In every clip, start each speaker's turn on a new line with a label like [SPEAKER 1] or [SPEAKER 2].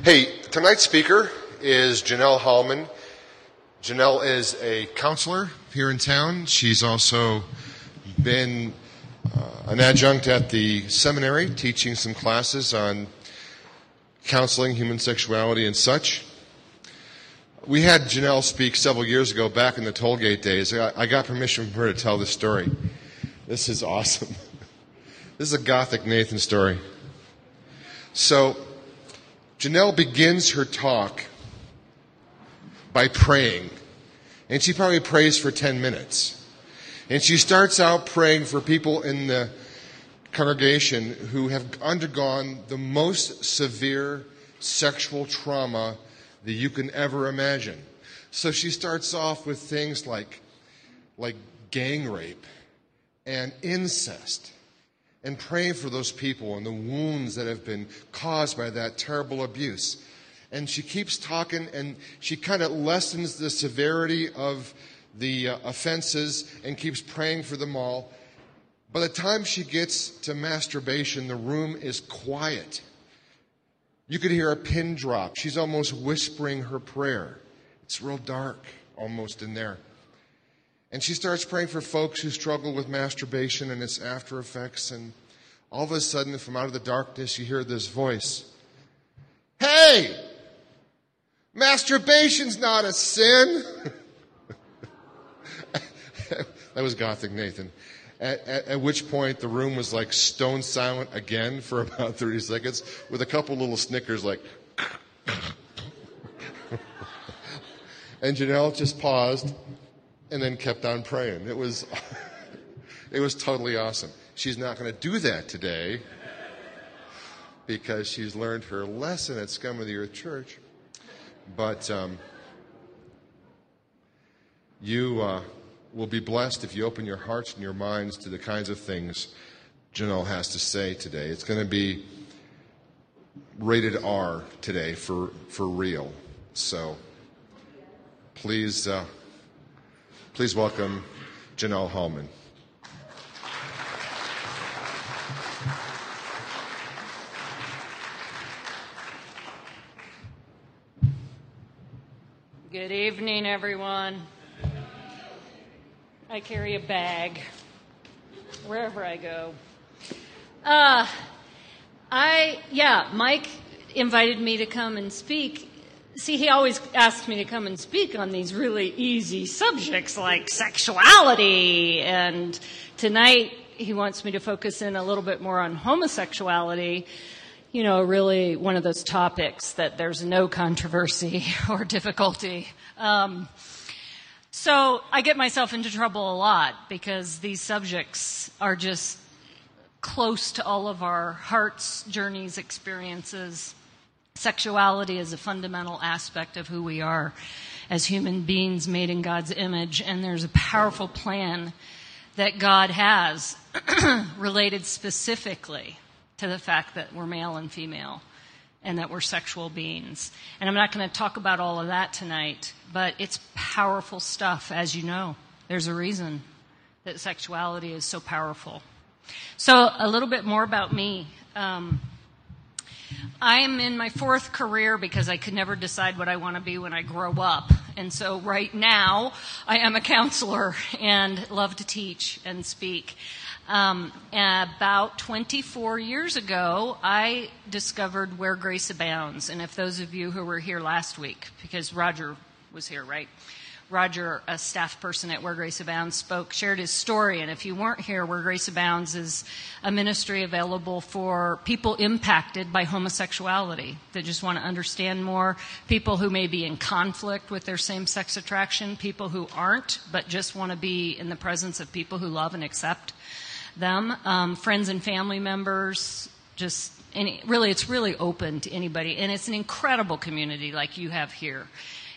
[SPEAKER 1] Hey, tonight's speaker is Janelle Hallman. Janelle is a counselor here in town. She's also been uh, an adjunct at the seminary teaching some classes on counseling, human sexuality, and such. We had Janelle speak several years ago back in the tollgate days. I got permission from her to tell this story. This is awesome. This is a gothic Nathan story. So, Janelle begins her talk by praying. And she probably prays for 10 minutes. And she starts out praying for people in the congregation who have undergone the most severe sexual trauma that you can ever imagine. So she starts off with things like, like gang rape and incest and praying for those people and the wounds that have been caused by that terrible abuse. And she keeps talking and she kind of lessens the severity of the uh, offenses and keeps praying for them all. By the time she gets to masturbation, the room is quiet. You could hear a pin drop. She's almost whispering her prayer. It's real dark almost in there. And she starts praying for folks who struggle with masturbation and its after effects. And all of a sudden, from out of the darkness, you hear this voice Hey! Masturbation's not a sin. that was Gothic Nathan. At, at, at, which point the room was like stone silent again for about 30 seconds with a couple little snickers like. and Janelle just paused and then kept on praying. It was, it was totally awesome. She's not going to do that today because she's learned her lesson at Scum of the Earth Church. But um, you uh, will be blessed if you open your hearts and your minds to the kinds of things Janelle has to say today. It's going to be rated R today for, for real. So please, uh, please welcome Janelle Hallman.
[SPEAKER 2] Good evening, everyone. I carry a bag wherever I go. Uh, I, yeah, Mike invited me to come and speak. See, he always asks me to come and speak on these really easy subjects like sexuality. And tonight he wants me to focus in a little bit more on homosexuality you know, really one of those topics that there's no controversy or difficulty. Um, so I get myself into trouble a lot because these subjects are just close to all of our hearts, journeys, experiences. Sexuality is a fundamental aspect of who we are as human beings made in God's image, and there's a powerful plan that God has related specifically to the fact that we're male and female and that we're sexual beings. And I'm not going to talk about all of that tonight, but it's powerful stuff, as you know. There's a reason that sexuality is so powerful. So, a little bit more about me. Um, I am in my fourth career because I could never decide what I want to be when I grow up. And so, right now, I am a counselor and love to teach and speak. Um, about 24 years ago, I discovered Where Grace Abounds. And if those of you who were here last week, because Roger was here, right? Roger, a staff person at Where Grace Abounds, spoke, shared his story. And if you weren't here, Where Grace Abounds is a ministry available for people impacted by homosexuality that just want to understand more, people who may be in conflict with their same sex attraction, people who aren't, but just want to be in the presence of people who love and accept them, um, friends and family members, just any, really, it's really open to anybody. And it's an incredible community like you have here.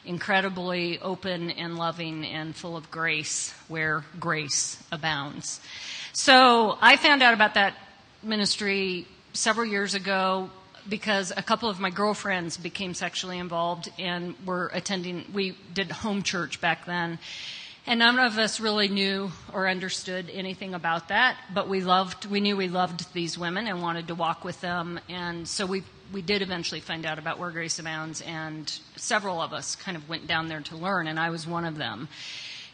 [SPEAKER 2] Incredibly open and loving and full of grace where grace abounds. So I found out about that ministry several years ago because a couple of my girlfriends became sexually involved and were attending, we did home church back then. And none of us really knew or understood anything about that, but we loved, we knew we loved these women and wanted to walk with them. And so we we did eventually find out about where Grace Abounds, and several of us kind of went down there to learn, and I was one of them.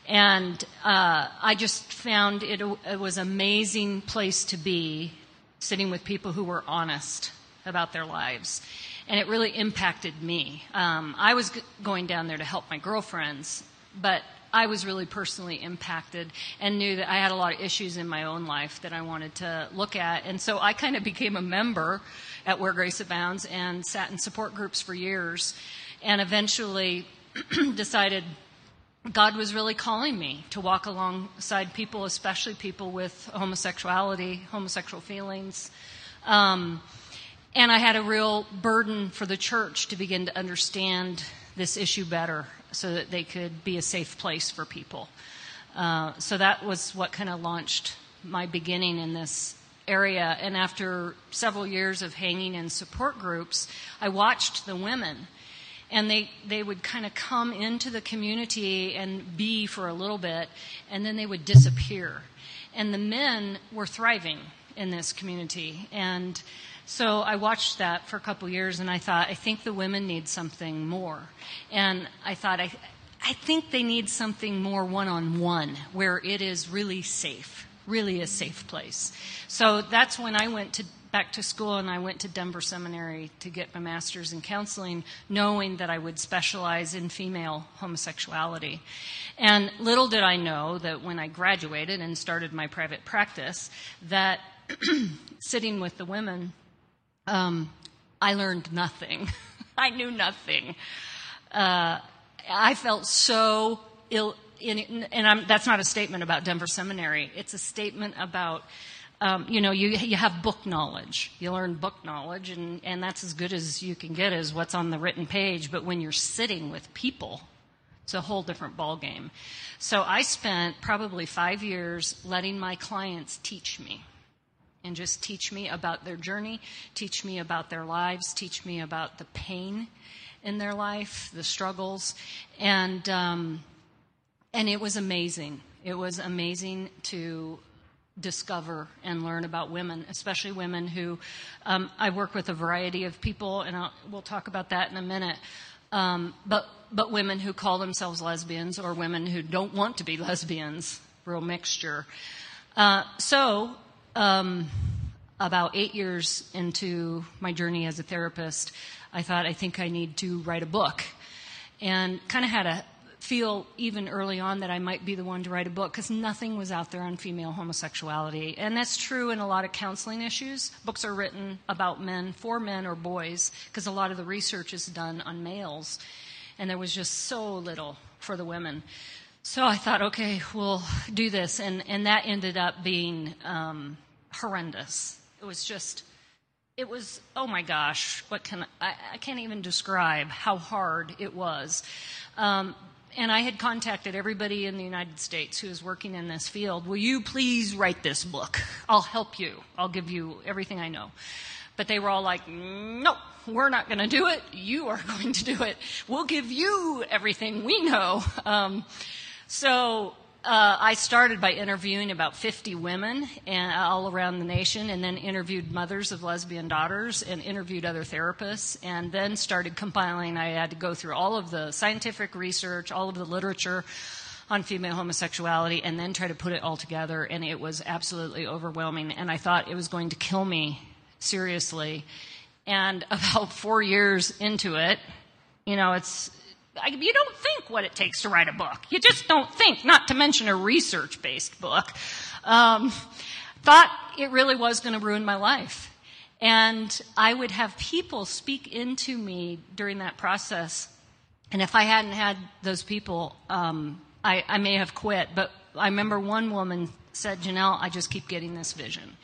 [SPEAKER 2] And uh, I just found it, it was an amazing place to be, sitting with people who were honest about their lives. And it really impacted me. Um, I was g- going down there to help my girlfriends, but I was really personally impacted and knew that I had a lot of issues in my own life that I wanted to look at. And so I kind of became a member at Where Grace Abounds and sat in support groups for years and eventually decided God was really calling me to walk alongside people, especially people with homosexuality, homosexual feelings. Um, and I had a real burden for the church to begin to understand this issue better so that they could be a safe place for people. Uh, so that was what kind of launched my beginning in this area. And after several years of hanging in support groups, I watched the women. And they, they would kind of come into the community and be for a little bit, and then they would disappear. And the men were thriving in this community. And so I watched that for a couple years and I thought, I think the women need something more. And I thought, I, I think they need something more one on one where it is really safe, really a safe place. So that's when I went to back to school and I went to Denver Seminary to get my master's in counseling, knowing that I would specialize in female homosexuality. And little did I know that when I graduated and started my private practice, that sitting with the women um, I learned nothing. I knew nothing. Uh, I felt so ill, in, and I'm, that's not a statement about Denver Seminary. It's a statement about, um, you know, you, you have book knowledge. You learn book knowledge, and, and that's as good as you can get as what's on the written page. But when you're sitting with people, it's a whole different ballgame. So I spent probably five years letting my clients teach me and just teach me about their journey, teach me about their lives, teach me about the pain in their life, the struggles, and um, and it was amazing. It was amazing to discover and learn about women, especially women who um, I work with a variety of people, and I'll, we'll talk about that in a minute. Um, but but women who call themselves lesbians or women who don't want to be lesbians, real mixture. Uh, so um, about eight years into my journey as a therapist, I thought, I think I need to write a book. And kind of had a feel even early on that I might be the one to write a book because nothing was out there on female homosexuality. And that's true in a lot of counseling issues. Books are written about men, for men or boys, because a lot of the research is done on males. And there was just so little for the women. So I thought, okay, we'll do this. And, and that ended up being um, horrendous. It was just, it was, oh my gosh, what can I, I can't even describe how hard it was. Um, and I had contacted everybody in the United States who is working in this field. Will you please write this book? I'll help you. I'll give you everything I know. But they were all like, no, we're not going to do it. You are going to do it. We'll give you everything we know. Um, so uh, I started by interviewing about 50 women and, uh, all around the nation, and then interviewed mothers of lesbian daughters and interviewed other therapists, and then started compiling. I had to go through all of the scientific research, all of the literature on female homosexuality, and then try to put it all together, and it was absolutely overwhelming. And I thought it was going to kill me seriously. And about four years into it, you know, it's you don't think what it takes to write a book. You just don't think, not to mention a research based book. Um, thought it really was going to ruin my life. And I would have people speak into me during that process. And if I hadn't had those people, um, I, I may have quit. But I remember one woman said, Janelle, I just keep getting this vision.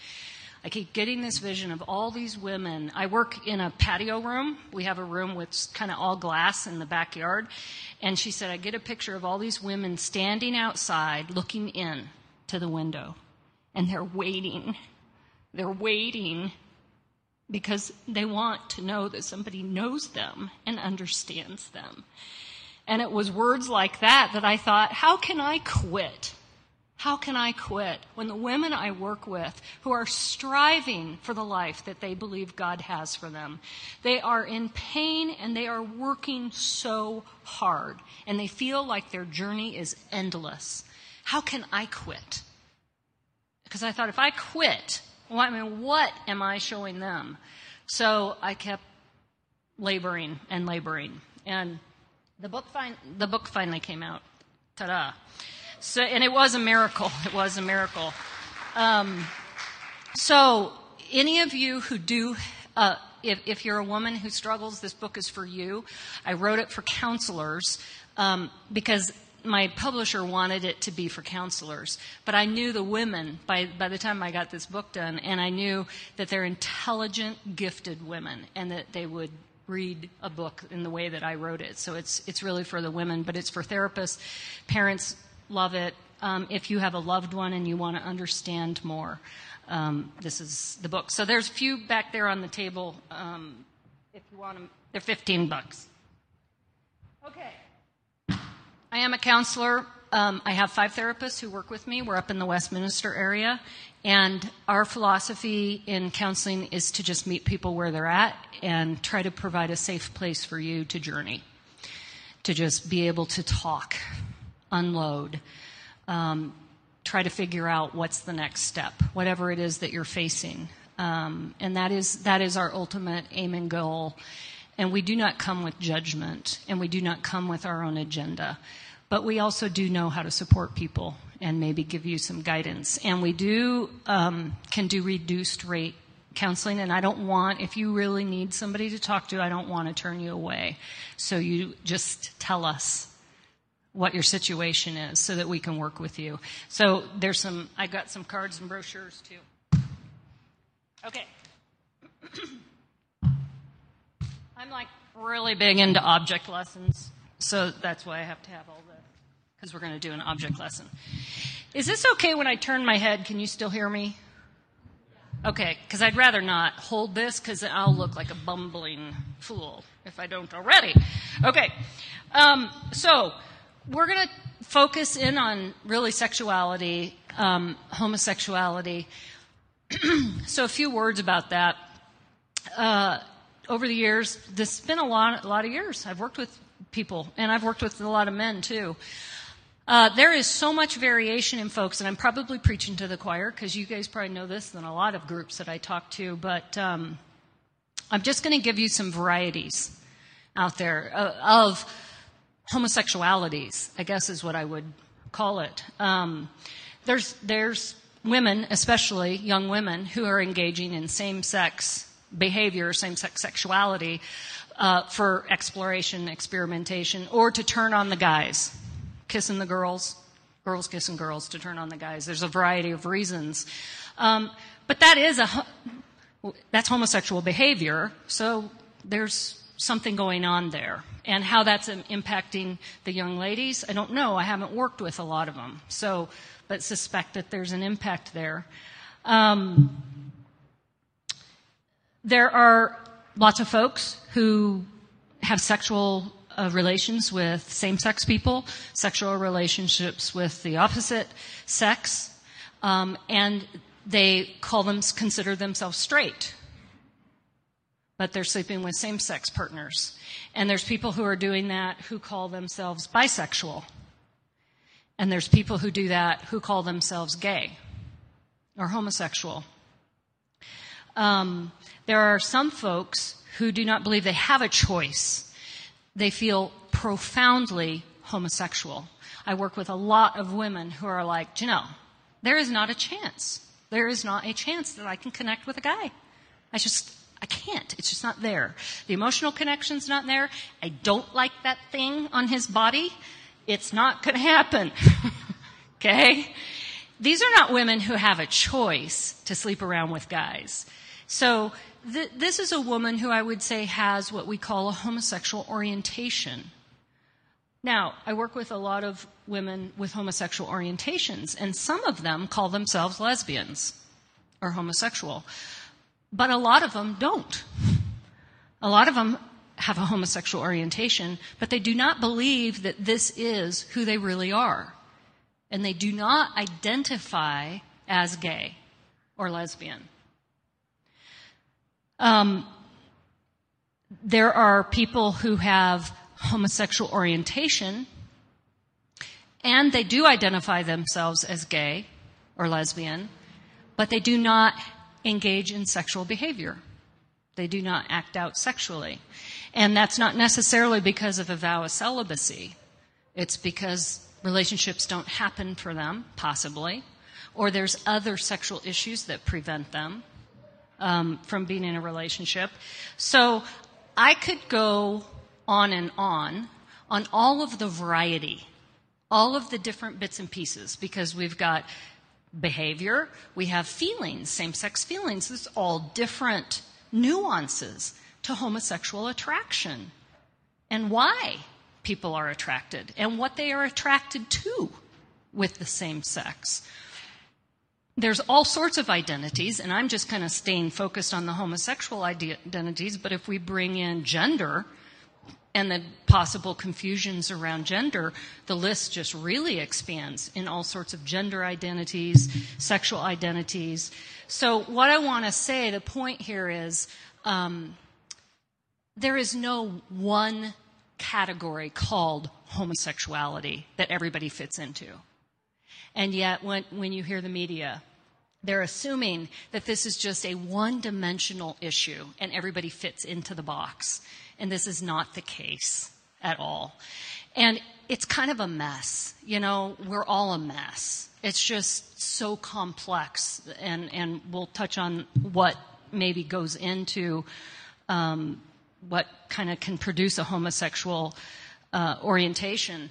[SPEAKER 2] I keep getting this vision of all these women. I work in a patio room. We have a room with kind of all glass in the backyard. And she said, I get a picture of all these women standing outside looking in to the window. And they're waiting. They're waiting because they want to know that somebody knows them and understands them. And it was words like that that I thought, how can I quit? How can I quit when the women I work with who are striving for the life that they believe God has for them, they are in pain and they are working so hard and they feel like their journey is endless. How can I quit? Because I thought if I quit, well, I mean, what am I showing them? So I kept laboring and laboring. And the book, fin- the book finally came out. Ta-da. So, and it was a miracle. It was a miracle. Um, so, any of you who do, uh, if, if, you're a woman who struggles, this book is for you. I wrote it for counselors um, because my publisher wanted it to be for counselors. But I knew the women by, by the time I got this book done, and I knew that they're intelligent, gifted women, and that they would read a book in the way that I wrote it. So it's it's really for the women, but it's for therapists, parents, love it. Um, if you have a loved one and you want to understand more, um, this is the book. So there's a few back there on the table. Um, if you want them, they're 15 bucks. Okay. I am a counselor. Um, I have five therapists who work with me. We're up in the Westminster area. And our philosophy in counseling is to just meet people where they're at and try to provide a safe place for you to journey, to just be able to talk unload, um, try to figure out what's the next step, whatever it is that you're facing. Um, and that is, that is our ultimate aim and goal. And we do not come with judgment, and we do not come with our own agenda. But we also do know how to support people and maybe give you some guidance. And we do um, can do reduced rate counseling. And I don't want, if you really need somebody to talk to, I don't want to turn you away. So you just tell us what your situation is so that we can work with you. So there's some, I got some cards and brochures too. Okay. I'm like really big into object lessons, so that's why I have to have all this, because we're going to do an object lesson. Is this okay when I turn my head? Can you still hear me? Okay, because I'd rather not hold this because I'll look like a bumbling fool if I don't already. Okay, um, so we're going to focus in on really sexuality, um, homosexuality. so, a few words about that. Uh, over the years, this has been a lot, a lot of years. I've worked with people, and I've worked with a lot of men too. Uh, there is so much variation in folks, and I'm probably preaching to the choir because you guys probably know this than a lot of groups that I talk to, but um, I'm just going to give you some varieties out there uh, of homosexualities, I guess is what I would call it. Um, there's, there's women, especially young women, who are engaging in same sex behavior, same sex sexuality uh, for exploration, experimentation, or to turn on the guys, kissing the girls, girls kissing girls to turn on the guys. There's a variety of reasons. Um, but that is a, that's homosexual behavior, so there's something going on there. And how that's impacting the young ladies, I don't know. I haven't worked with a lot of them. So, but suspect that there's an impact there. Um, there are lots of folks who have sexual uh, relations with same sex people, sexual relationships with the opposite sex, um, and they call them, consider themselves straight but they're sleeping with same sex partners. And there's people who are doing that who call themselves bisexual. And there's people who do that who call themselves gay or homosexual. Um, there are some folks who do not believe they have a choice. They feel profoundly homosexual. I work with a lot of women who are like, you know, there is not a chance. There is not a chance that I can connect with a guy. I just, I can't. It's just not there. The emotional connection's not there. I don't like that thing on his body. It's not going to happen. okay? These are not women who have a choice to sleep around with guys. So th- this is a woman who I would say has what we call a homosexual orientation. Now, I work with a lot of women with homosexual orientations, and some of them call themselves lesbians or homosexual. But a lot of them don't. A lot of them have a homosexual orientation, but they do not believe that this is who they really are. and they do not identify as gay or lesbian. Um, there are people who have homosexual orientation and they do identify themselves as gay or lesbian, but they do not engage in sexual behavior. They do not act out sexually. And that's not necessarily because of a vow of celibacy. It's because relationships don't happen for them, possibly, or there's other sexual issues that prevent them um, from being in a relationship. So I could go on and on on all of the variety, all of the different bits and pieces, because we've got behavior, we have feelings, same sex feelings. It's all different nuances to homosexual attraction and why people are attracted and what they are attracted to with the same sex. There's all sorts of identities, and I'm just kind of staying focused on the homosexual identities, but if we bring in gender, and the possible confusions around gender, the list just really expands in all sorts of gender identities, sexual identities. So, what I want to say, the point here is um, there is no one category called homosexuality that everybody fits into. And yet, when, when you hear the media, they're assuming that this is just a one dimensional issue and everybody fits into the box and this is not the case at all. And it's kind of a mess. You know, we're all a mess. It's just so complex, and, and we'll touch on what maybe goes into um, what kind of can produce a homosexual uh, orientation.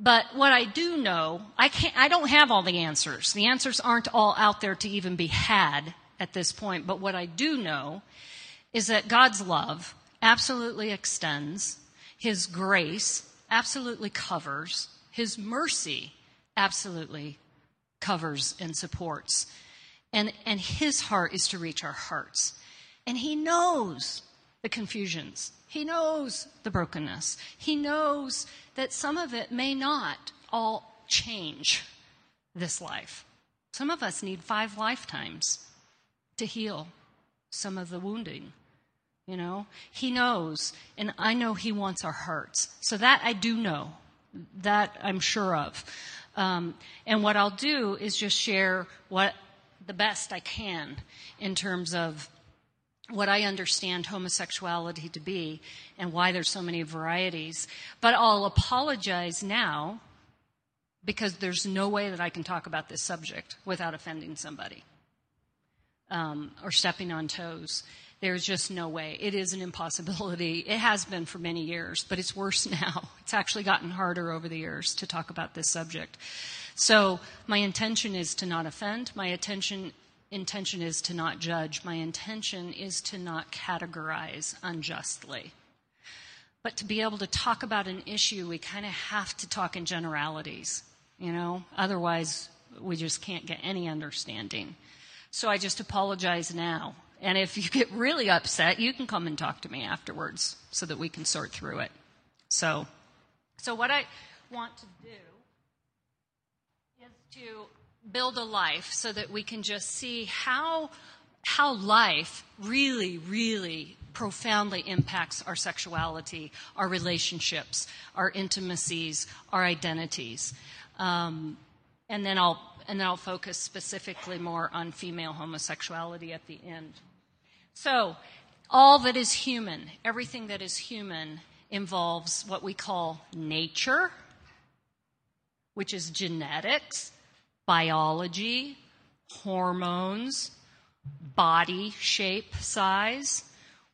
[SPEAKER 2] But what I do know, I can't, I don't have all the answers. The answers aren't all out there to even be had at this point. But what I do know is that God's love absolutely extends, His grace absolutely covers, His mercy absolutely covers and supports. And, and His heart is to reach our hearts. And He knows the confusions. He knows the brokenness. He knows that some of it may not all change this life. Some of us need five lifetimes to heal some of the wounding. You know, He knows, and I know He wants our hearts. So that I do know. That I'm sure of. Um, and what I'll do is just share what the best I can in terms of what I understand homosexuality to be and why there's so many varieties. But I'll apologize now because there's no way that I can talk about this subject without offending somebody um, or stepping on toes. There's just no way. It is an impossibility. It has been for many years, but it's worse now. It's actually gotten harder over the years to talk about this subject. So my intention is to not offend. My intention intention is to not judge. My intention is to not categorize unjustly. But to be able to talk about an issue, we kind of have to talk in generalities, you know? Otherwise, we just can't get any understanding. So I just apologize now and if you get really upset, you can come and talk to me afterwards so that we can sort through it. So, so what I want to do is to build a life so that we can just see how how life really, really profoundly impacts our sexuality, our relationships, our intimacies, our identities. Um, and then I'll and then I'll focus specifically more on female homosexuality at the end. So, all that is human, everything that is human, involves what we call nature, which is genetics, biology, hormones, body shape, size,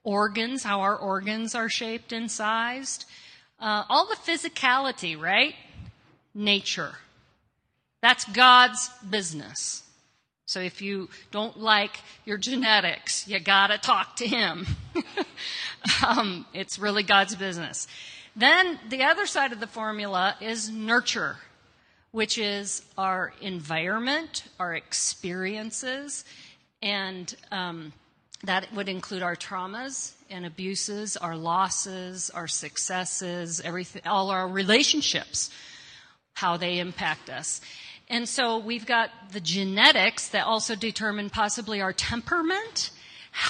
[SPEAKER 2] organs, how our organs are shaped and sized, uh, all the physicality, right? Nature. That's God's business. So if you don't like your genetics, you gotta talk to him. um, it's really God's business. Then the other side of the formula is nurture, which is our environment, our experiences, and um, that would include our traumas and abuses, our losses, our successes, everything, all our relationships, how they impact us. And so we've got the genetics that also determine possibly our temperament,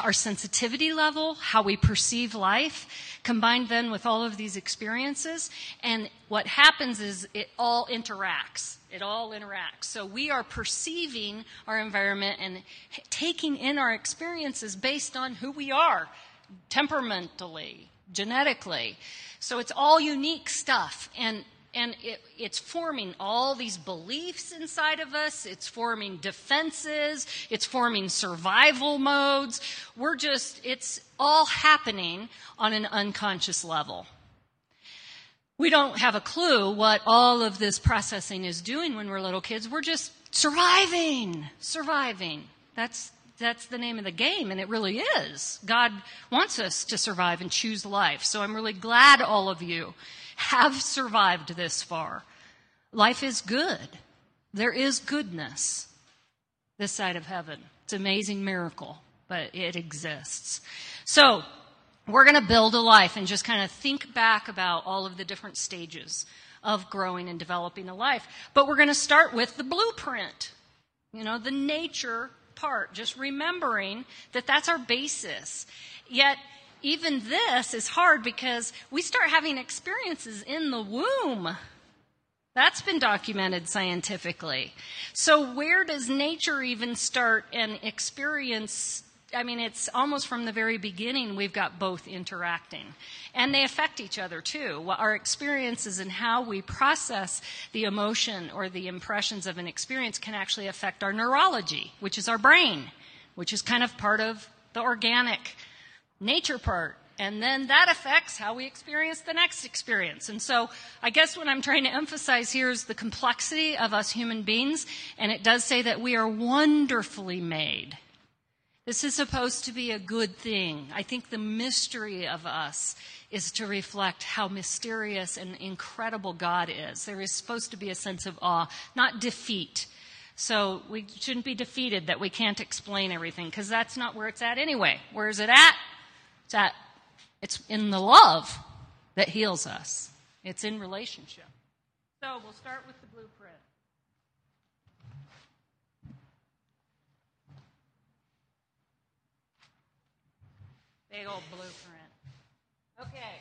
[SPEAKER 2] our sensitivity level, how we perceive life, combined then with all of these experiences. And what happens is it all interacts. It all interacts. So we are perceiving our environment and taking in our experiences based on who we are, temperamentally, genetically. So it's all unique stuff. And and it, it's forming all these beliefs inside of us. It's forming defenses. It's forming survival modes. We're just, it's all happening on an unconscious level. We don't have a clue what all of this processing is doing when we're little kids. We're just surviving, surviving. That's, that's the name of the game, and it really is. God wants us to survive and choose life. So I'm really glad all of you have survived this far. Life is good. There is goodness this side of heaven. It's an amazing miracle, but it exists. So, we're going to build a life and just kind of think back about all of the different stages of growing and developing a life. But we're going to start with the blueprint, you know, the nature part, just remembering that that's our basis. Yet, even this is hard because we start having experiences in the womb. That's been documented scientifically. So, where does nature even start and experience? I mean, it's almost from the very beginning, we've got both interacting. And they affect each other too. Our experiences and how we process the emotion or the impressions of an experience can actually affect our neurology, which is our brain, which is kind of part of the organic nature part. And then that affects how we experience the next experience. And so I guess what I'm trying to emphasize here is the complexity of us human beings. And it does say that we are wonderfully made. This is supposed to be a good thing. I think the mystery of us is to reflect how mysterious and incredible God is. There is supposed to be a sense of awe, not defeat. So we shouldn't be defeated that we can't explain everything, because that's not where it's at anyway. Where is it at? It's at, it's in the love that heals us. It's in relationship. So we'll start with the blueprint. Big old blueprint. Okay.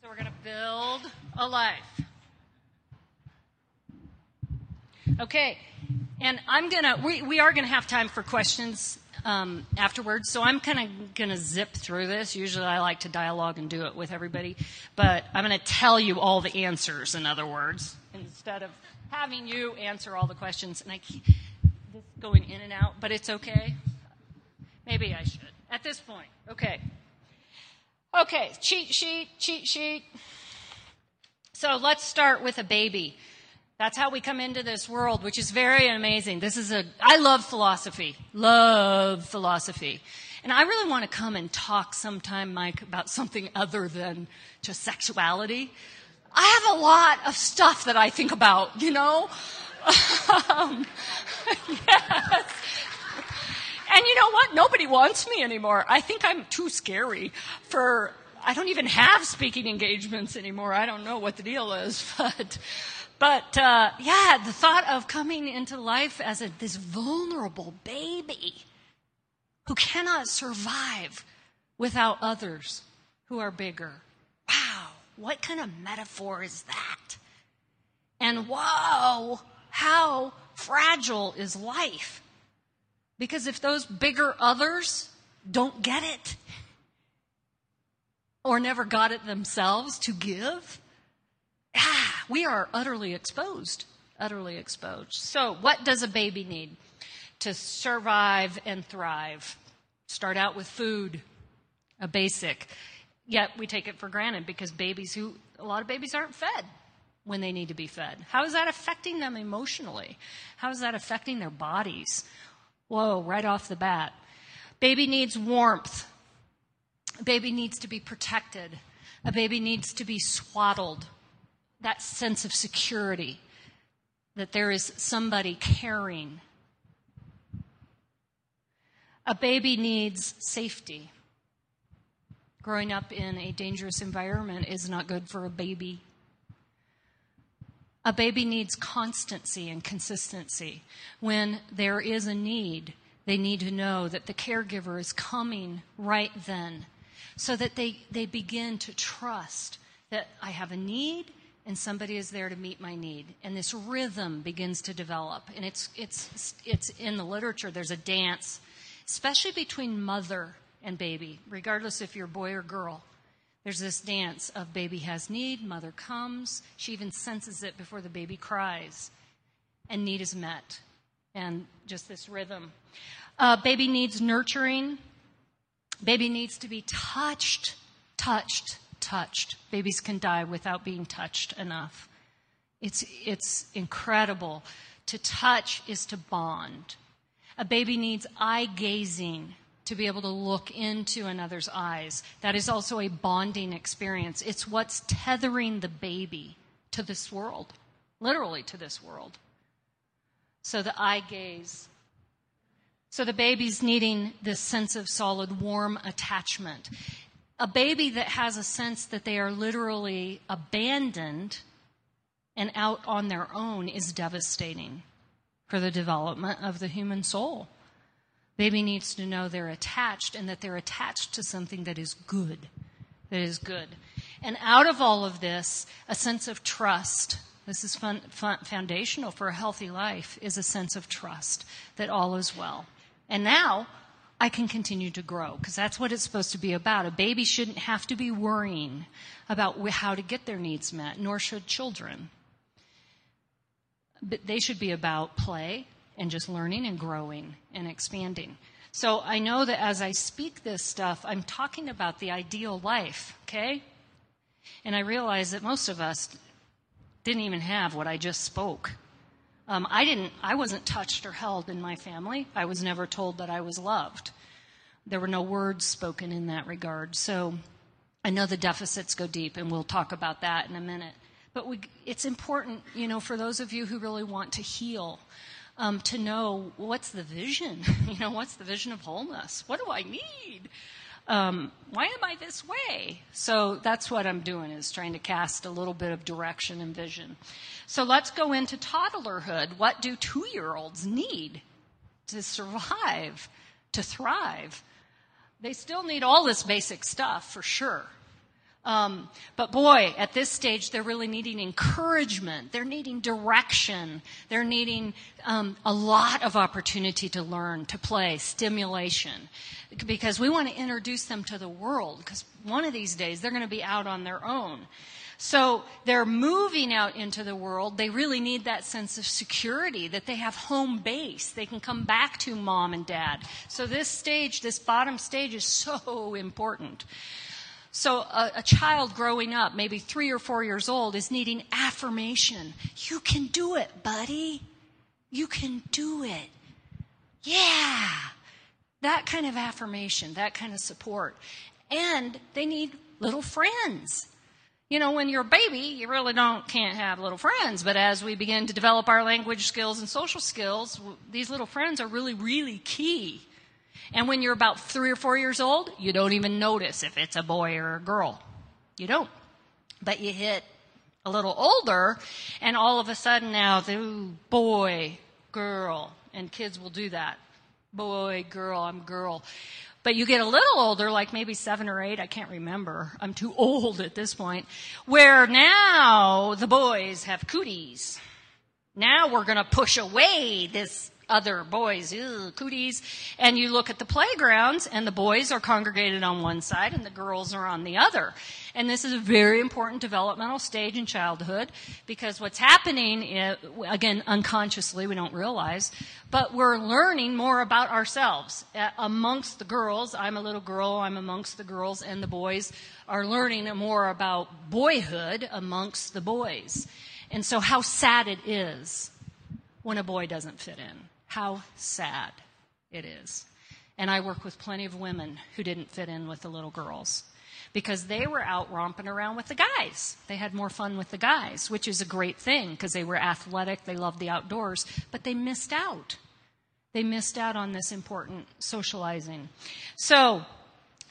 [SPEAKER 2] So we're going to build a life. Okay, and I'm gonna, we, we are gonna have time for questions um, afterwards, so I'm kind of gonna zip through this. Usually I like to dialogue and do it with everybody, but I'm gonna tell you all the answers, in other words, instead of having you answer all the questions. And I keep this going in and out, but it's okay. Maybe I should. At this point, okay. Okay, cheat sheet, cheat sheet. So let's start with a baby. That's how we come into this world, which is very amazing. This is a, I love philosophy. Love philosophy. And I really want to come and talk sometime, Mike, about something other than just sexuality. I have a lot of stuff that I think about, you know? um, yes. And you know what? Nobody wants me anymore. I think I'm too scary for, I don't even have speaking engagements anymore. I don't know what the deal is, but, but uh, yeah, the thought of coming into life as a, this vulnerable baby who cannot survive without others who are bigger. Wow, what kind of metaphor is that? And whoa, how fragile is life? Because if those bigger others don't get it or never got it themselves to give, ah, we are utterly exposed. Utterly exposed. So, what does a baby need to survive and thrive? Start out with food, a basic. Yet we take it for granted because babies who, a lot of babies aren't fed when they need to be fed. How is that affecting them emotionally? How is that affecting their bodies? Whoa, right off the bat. Baby needs warmth. A baby needs to be protected. A baby needs to be swaddled that sense of security that there is somebody caring. A baby needs safety. growing up in a dangerous environment is not good for a baby. A baby needs constancy and consistency. When there is a need, they need to know that the caregiver is coming right then so that they, they begin to trust that I have a need and somebody is there to meet my need. And this rhythm begins to develop. And it's, it's, it's in the literature, there's a dance, especially between mother and baby, regardless if you're boy or girl. There's this dance of baby has need, mother comes. She even senses it before the baby cries, and need is met. And just this rhythm. Uh, baby needs nurturing. Baby needs to be touched, touched, touched. Babies can die without being touched enough. It's, it's incredible. To touch is to bond. A baby needs eye gazing to be able to look into another's eyes. That is also a bonding experience. It's what's tethering the baby to this world, literally to this world. So the eye gaze. So the baby's needing this sense of solid, warm attachment. A baby that has a sense that they are literally abandoned and out on their own is devastating for the development of the human soul. Baby needs to know they're attached and that they're attached to something that is good. That is good. And out of all of this, a sense of trust. This is fun, fun, foundational for a healthy life is a sense of trust that all is well. And now I can continue to grow because that's what it's supposed to be about. A baby shouldn't have to be worrying about how to get their needs met, nor should children. But they should be about play, and just learning and growing and expanding. So I know that as I speak this stuff, I'm talking about the ideal life, okay? And I realize that most of us didn't even have what I just spoke. Um, I didn't, I wasn't touched or held in my family. I was never told that I was loved. There were no words spoken in that regard. So I know the deficits go deep, and we'll talk about that in a minute. But we, it's important, you know, for those of you who really want to heal um, to know what's the vision. you know, what's the vision of wholeness? What do I need? Um, why am I this way? So that's what I'm doing is trying to cast a little bit of direction and vision. So let's go into toddlerhood. What do two year olds need to survive, to thrive? They still need all this basic stuff for sure. Um, but boy, at this stage, they're really needing encouragement. They're needing direction. They're needing um, a lot of opportunity to learn, to play, stimulation. Because we want to introduce them to the world, because one of these days they're going to be out on their own. So they're moving out into the world. They really need that sense of security that they have home base. They can come back to mom and dad. So this stage, this bottom stage is so important. So a, a, child growing up, maybe three or four years old, is needing affirmation. You can do it, buddy. You can do it. Yeah. That kind of affirmation, that kind of support. And they need little friends. You know, when you're a baby, you really don't can't have little friends. But as we begin to develop our language skills and social skills, these little friends are really, really key and when you're about three or four years old, you don't even notice if it's a boy or a girl. You don't. But you hit a little older, and all of a sudden now, the boy, girl, and kids will do that. Boy, girl, I'm girl. But you get a little older, like maybe seven or eight, I can't remember. I'm too old at this point, where now the boys have cooties. Now we're going to push away this other boys, ew, cooties. And you look at the playgrounds and the boys are congregated on one side and the girls are on the other. And this is a very important developmental stage in childhood because what's happening, is, again, unconsciously, we don't realize, but we're learning more about ourselves. Amongst the girls, I'm a little girl, I'm amongst the girls, and the boys are learning more about boyhood amongst the boys. And so how sad it is when a boy doesn't fit in. How sad it is. And I work with plenty of women who didn't fit in with the little girls because they were out romping around with the guys. They had more fun with the guys, which is a great thing because they were athletic, they loved the outdoors, but they missed out. They missed out on this important socializing. So,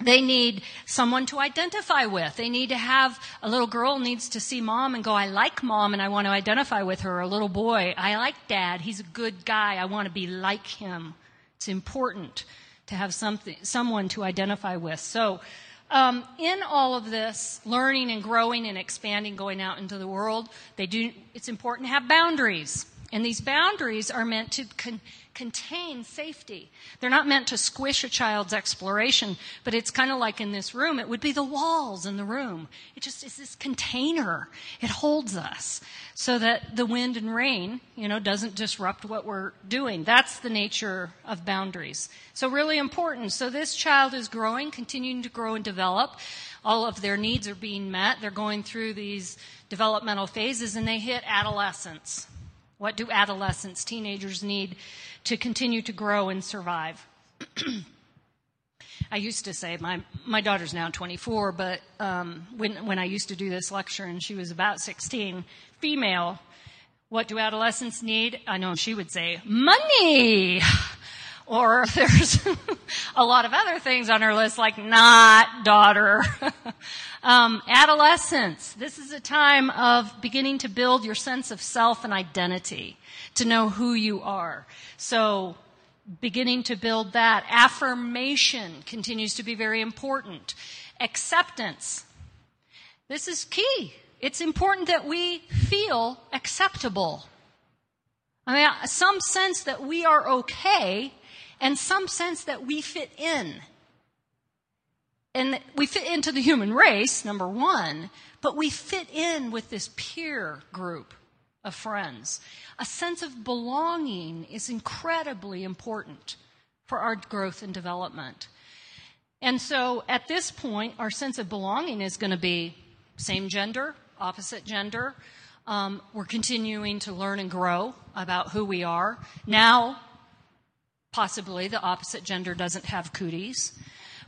[SPEAKER 2] They need someone to identify with. They need to have, a little girl needs to see mom and go, I like mom and I want to identify with her. A little boy, I like dad. He's a good guy. I want to be like him. It's important to have something, someone to identify with. So, um, in all of this, learning and growing and expanding, going out into the world, they do, it's important to have boundaries. And these boundaries are meant to con- contain safety. They're not meant to squish a child's exploration, but it's kind of like in this room, it would be the walls in the room. It just is this container. It holds us so that the wind and rain, you know, doesn't disrupt what we're doing. That's the nature of boundaries. So really important. So this child is growing, continuing to grow and develop. All of their needs are being met. They're going through these developmental phases and they hit adolescence. What do adolescents, teenagers need to continue to grow and survive? I used to say my my daughter's now 24, but um, when when I used to do this lecture and she was about 16, female, what do adolescents need? I know she would say money, or there's a lot of other things on her list like not daughter. Um, adolescence. This is a time of beginning to build your sense of self and identity, to know who you are. So, beginning to build that. Affirmation continues to be very important. Acceptance. This is key. It's important that we feel acceptable. I mean, some sense that we are okay and some sense that we fit in and we fit into the human race, number one, but we fit in with this peer group of friends. A sense of belonging is incredibly important for our growth and development. And so at this point, our sense of belonging is going to be same gender, opposite gender. Um, we're continuing to learn and grow about who we are. Now, possibly the opposite gender doesn't have cooties.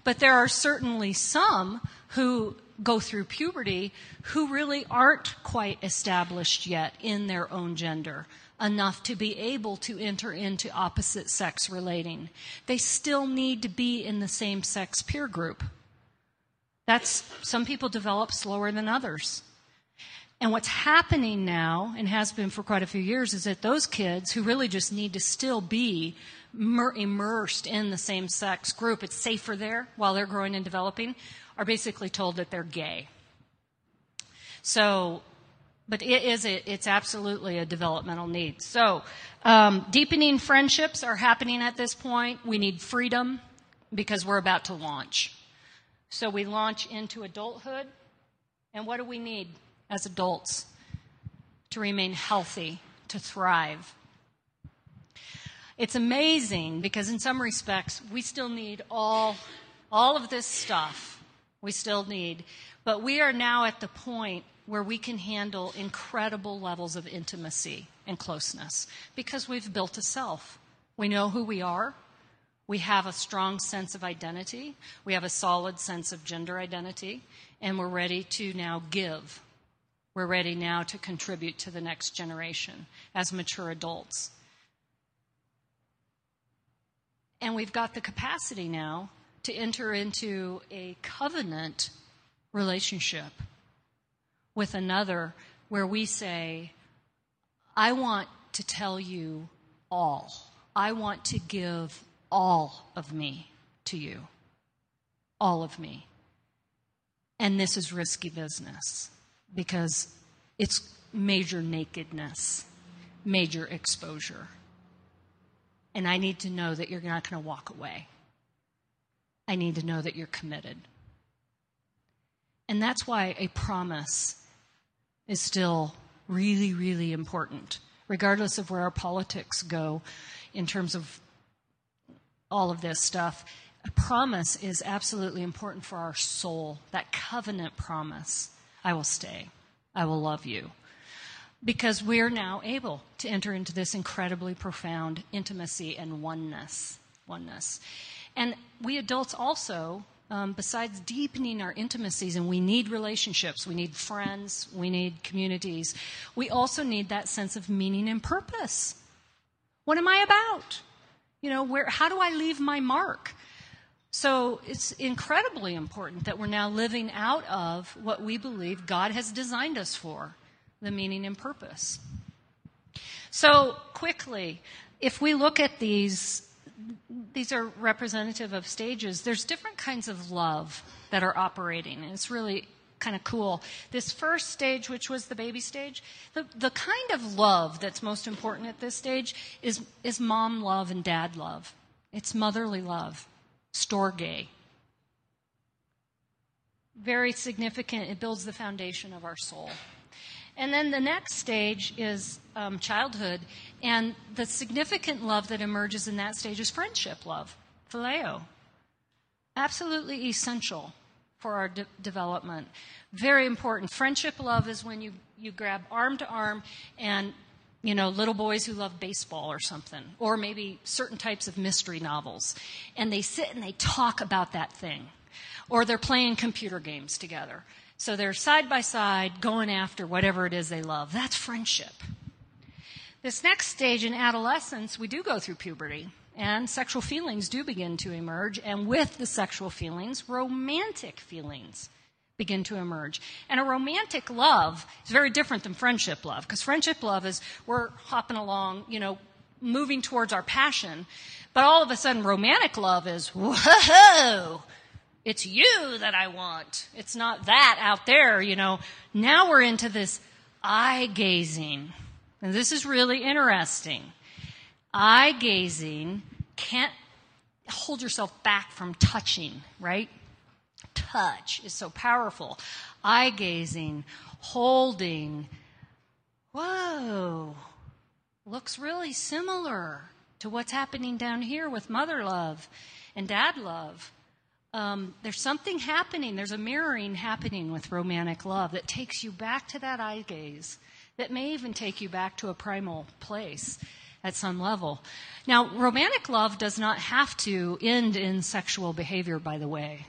[SPEAKER 2] But there are certainly some who go through puberty who really aren't quite established yet in their own gender enough to be able to enter into opposite sex relating. They still need to be in the same sex peer group. That's, some people develop slower than others. And what's happening now, and has been for quite a few years, is that those kids who really just need to still be immersed in the same sex group, it's safer there while they're growing and developing, are basically told that they're gay. So, but it is, a, it's absolutely a developmental need. So, um, deepening friendships are happening at this point. We need freedom because we're about to launch. So we launch into adulthood. And what do we need as adults? To remain healthy, to thrive, it's amazing because in some respects we still need all all of this stuff. We still need, but we are now at the point where we can handle incredible levels of intimacy and closeness because we've built a self. We know who we are. We have a strong sense of identity. We have a solid sense of gender identity. And we're ready to now give. We're ready now to contribute to the next generation as mature adults. And we've got the capacity now to enter into a covenant relationship with another where we say, I want to tell you all. I want to give all of me to you. All of me. And this is risky business because it's major nakedness, major exposure. And I need to know that you're not going to walk away. I need to know that you're committed. And that's why a promise is still really, really important, regardless of where our politics go in terms of all of this stuff. A promise is absolutely important for our soul, that covenant promise. I will stay. I will love you because we're now able to enter into this incredibly profound intimacy and oneness. Oneness. And we adults also, um, besides deepening our intimacies, and we need relationships, we need friends, we need communities, we also need that sense of meaning and purpose. What am I about? You know, where, how do I leave my mark? So it's incredibly important that we're now living out of what we believe God has designed us for the meaning and purpose. So, quickly, if we look at these, these are representative of stages. There's different kinds of love that are operating, and it's really kind of cool. This first stage, which was the baby stage, the, the kind of love that's most important at this stage is, is mom love and dad love. It's motherly love, storge. Very significant. It builds the foundation of our soul. And then the next stage is um, childhood, and the significant love that emerges in that stage is friendship love, phileo. Absolutely essential for our de- development. Very important. Friendship love is when you, you grab arm to arm and you know, little boys who love baseball or something, or maybe certain types of mystery novels, and they sit and they talk about that thing, or they're playing computer games together. So they're side by side going after whatever it is they love. That's friendship. This next stage in adolescence, we do go through puberty and sexual feelings do begin to emerge. And with the sexual feelings, romantic feelings begin to emerge. And a romantic love is very different than friendship love because friendship love is we're hopping along, you know, moving towards our passion. But all of a sudden, romantic love is, whoa, it's you that I want. It's not that out there, you know. Now we're into this eye gazing. And this is really interesting. Eye gazing can't hold yourself back from touching, right? Touch is so powerful. Eye gazing, holding. Whoa. Looks really similar to what's happening down here with mother love and dad love um, there's something happening, there's a mirroring happening with romantic love that takes you back to that eye gaze, that may even take you back to a primal place at some level. Now, romantic love does not have to end in sexual behavior, by the way.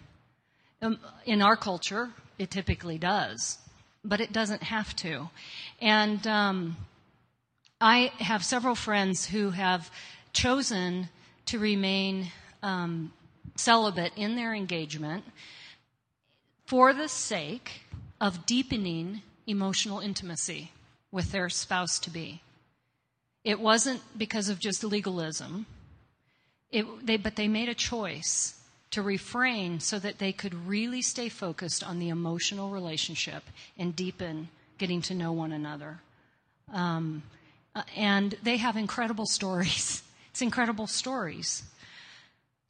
[SPEAKER 2] Um, in our culture, it typically does, but it doesn't have to. And um, I have several friends who have chosen to remain um, celibate in their engagement for the sake of deepening emotional intimacy with their spouse to be. It wasn't because of just legalism, it, they, but they made a choice to refrain so that they could really stay focused on the emotional relationship and deepen getting to know one another. Um, uh, and they have incredible stories. It's incredible stories.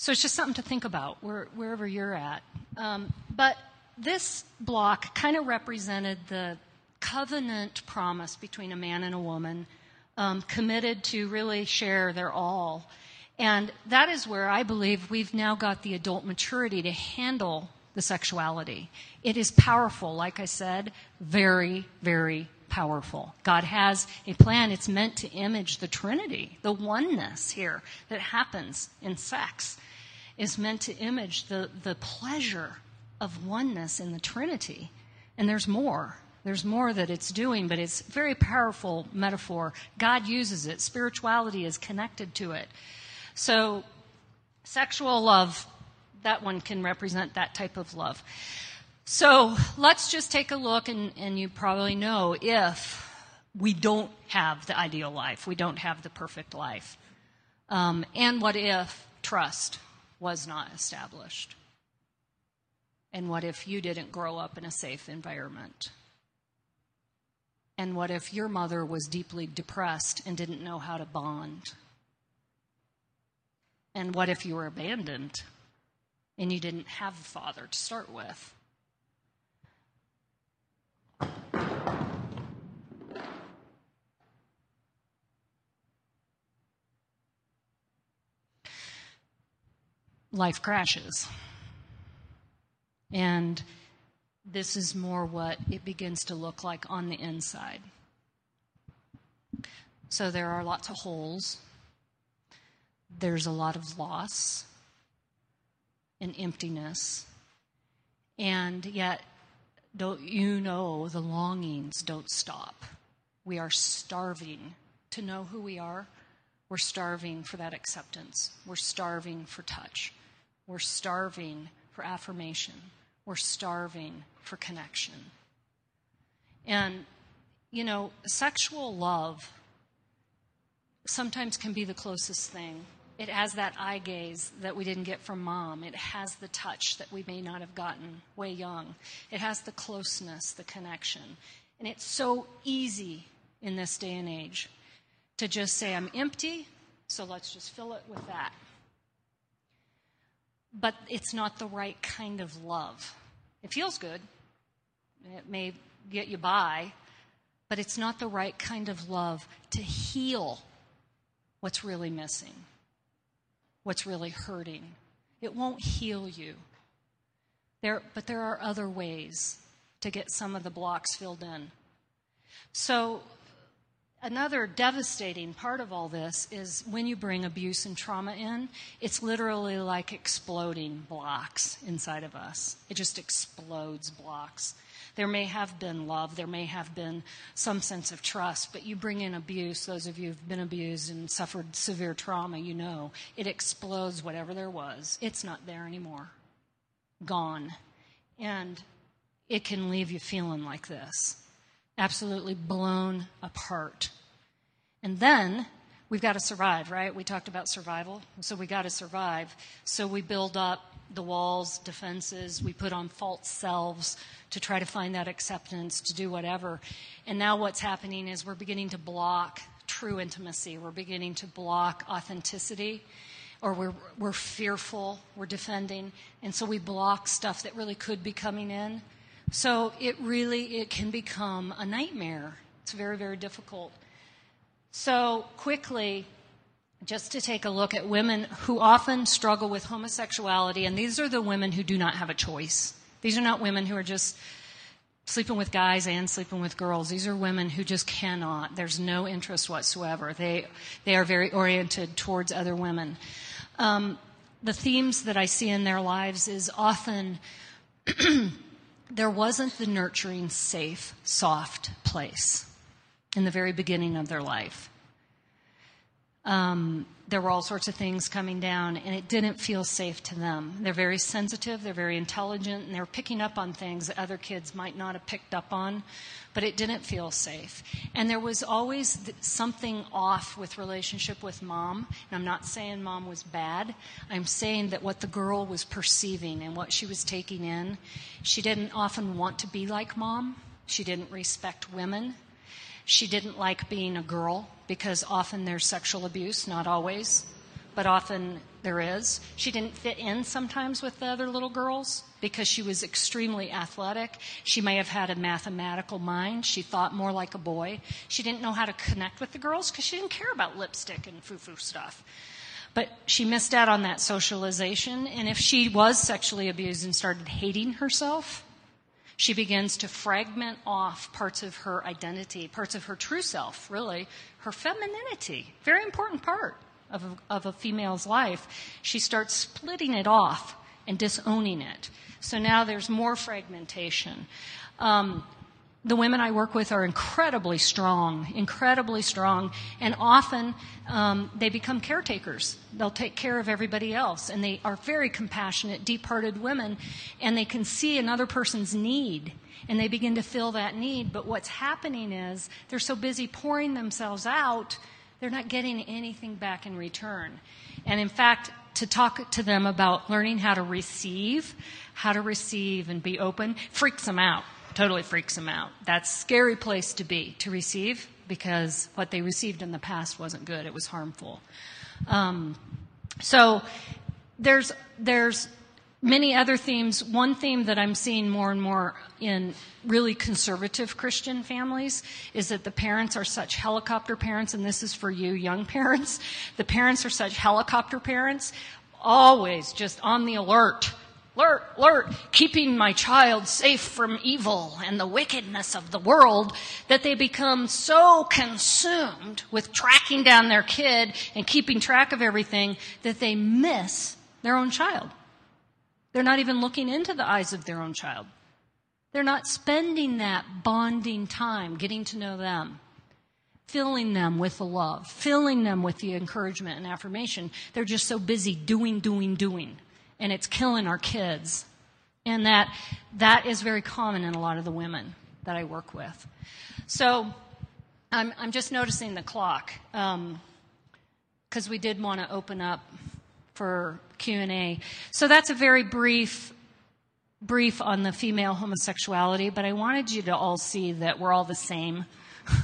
[SPEAKER 2] So it's just something to think about where, wherever you're at. Um, but this block kind of represented the covenant promise between a man and a woman, um, committed to really share their all. And that is where I believe we've now got the adult maturity to handle the sexuality. It is powerful, like I said, very, very powerful. God has a plan. It's meant to image the Trinity, the oneness here that happens in sex is meant to image the, the pleasure of oneness in the Trinity. And there's more. There's more that it's doing, but it's very powerful metaphor. God uses it. Spirituality is connected to it. So, sexual love, that one can represent that type of love. So, let's just take a look, and, and you probably know if we don't have the ideal life, we don't have the perfect life. Um, and what if trust? Was not established? And what if you didn't grow up in a safe environment? And what if your mother was deeply depressed and didn't know how to bond? And what if you were abandoned and you didn't have a father to start with? Life crashes. And this is more what it begins to look like on the inside. So there are lots of holes. There's a lot of loss and emptiness. And yet, don't you know the longings don't stop? We are starving to know who we are. We're starving for that acceptance. We're starving for touch. We're starving for affirmation. We're starving for connection. And, you know, sexual love sometimes can be the closest thing. It has that eye gaze that we didn't get from mom. It has the touch that we may not have gotten way young. It has the closeness, the connection. And it's so easy in this day and age to just say, I'm empty, so let's just fill it with that. But it's not the right kind of love. It feels good, it may get you by, but it's not the right kind of love to heal what's really missing, what's really hurting. It won't heal you. There, but there are other ways to get some of the blocks filled in. So, another devastating part of all this is when you bring abuse and trauma in, it's literally like exploding blocks inside of us. It just explodes blocks. There may have been love, there may have been some sense of trust, but you bring in abuse, those of you who've been abused and suffered severe trauma, you know, it explodes whatever there was. It's not there anymore. Gone. And it can leave you feeling like this absolutely blown apart. And then we've got to survive, right? We talked about survival. So we got to survive. So we build up the walls, defenses, we put on false selves to try to find that acceptance, to do whatever. And now what's happening is we're beginning to block true intimacy, we're beginning to block authenticity. Or we're, we're fearful, we're defending, and so we block stuff that really could be coming in. So it really it can become a nightmare. It's very very difficult. So quickly, just to take a look at women who often struggle with homosexuality, and these are the women who do not have a choice. These are not women who are just sleeping with guys and sleeping with girls. These are women who just cannot. There's no interest whatsoever. They, they are very oriented towards other women. Um, the themes that I see in their lives is often there wasn't the nurturing, safe, soft place in the very beginning of their life. Um, there were all sorts of things coming down, and it didn't feel safe to them. They're very sensitive, they're very intelligent, and they're picking up on things that other kids might not have picked up on, but it didn't feel safe. And there was always something off with relationship with mom. And I'm not saying mom was bad. I'm saying that what the girl was perceiving and what she was taking in, she didn't often want to be like mom. She didn't respect women. She didn't like being a girl because often there's sexual abuse, not always, but often there is. She didn't fit in sometimes with the other little girls because she was extremely athletic. She may have had a mathematical mind. She thought more like a boy. She didn't know how to connect with the girls because she didn't care about lipstick and foo foo stuff. But she missed out on that socialization. And if she was sexually abused and started hating herself, she begins to fragment off parts of her identity, parts of her true self, really, her femininity, very important part of a, of a female's life. She starts splitting it off and disowning it. So now there's more fragmentation. Um, the women I work with are incredibly strong, incredibly strong, and often um, they become caretakers. They'll take care of everybody else, and they are very compassionate, deep hearted women, and they can see another person's need, and they begin to fill that need. But what's happening is they're so busy pouring themselves out, they're not getting anything back in return. And in fact, to talk to them about learning how to receive, how to receive and be open, freaks them out totally freaks them out. That's a scary place to be, to receive, because what they received in the past wasn't good. It was harmful. Um, so there's, there's many other themes. One theme that I'm seeing more and more in really conservative Christian families is that the parents are such helicopter parents, and this is for you young parents. The parents are such helicopter parents, always just on the alert alert, alert, keeping my child safe from evil and the wickedness of the world, that they become so consumed with tracking down their kid and keeping track of everything that they miss their own child. They're not even looking into the eyes of their own child. They're not spending that bonding time getting to know them, filling them with the love, filling them with the encouragement and affirmation. They're just so busy doing, doing, doing and it's killing our kids. And that, that is very common in a lot of the women that I work with. So I'm, I'm just noticing the clock because um, we did want to open up for Q&A. So that's a very brief brief on the female homosexuality, but I wanted you to all see that we're all the same.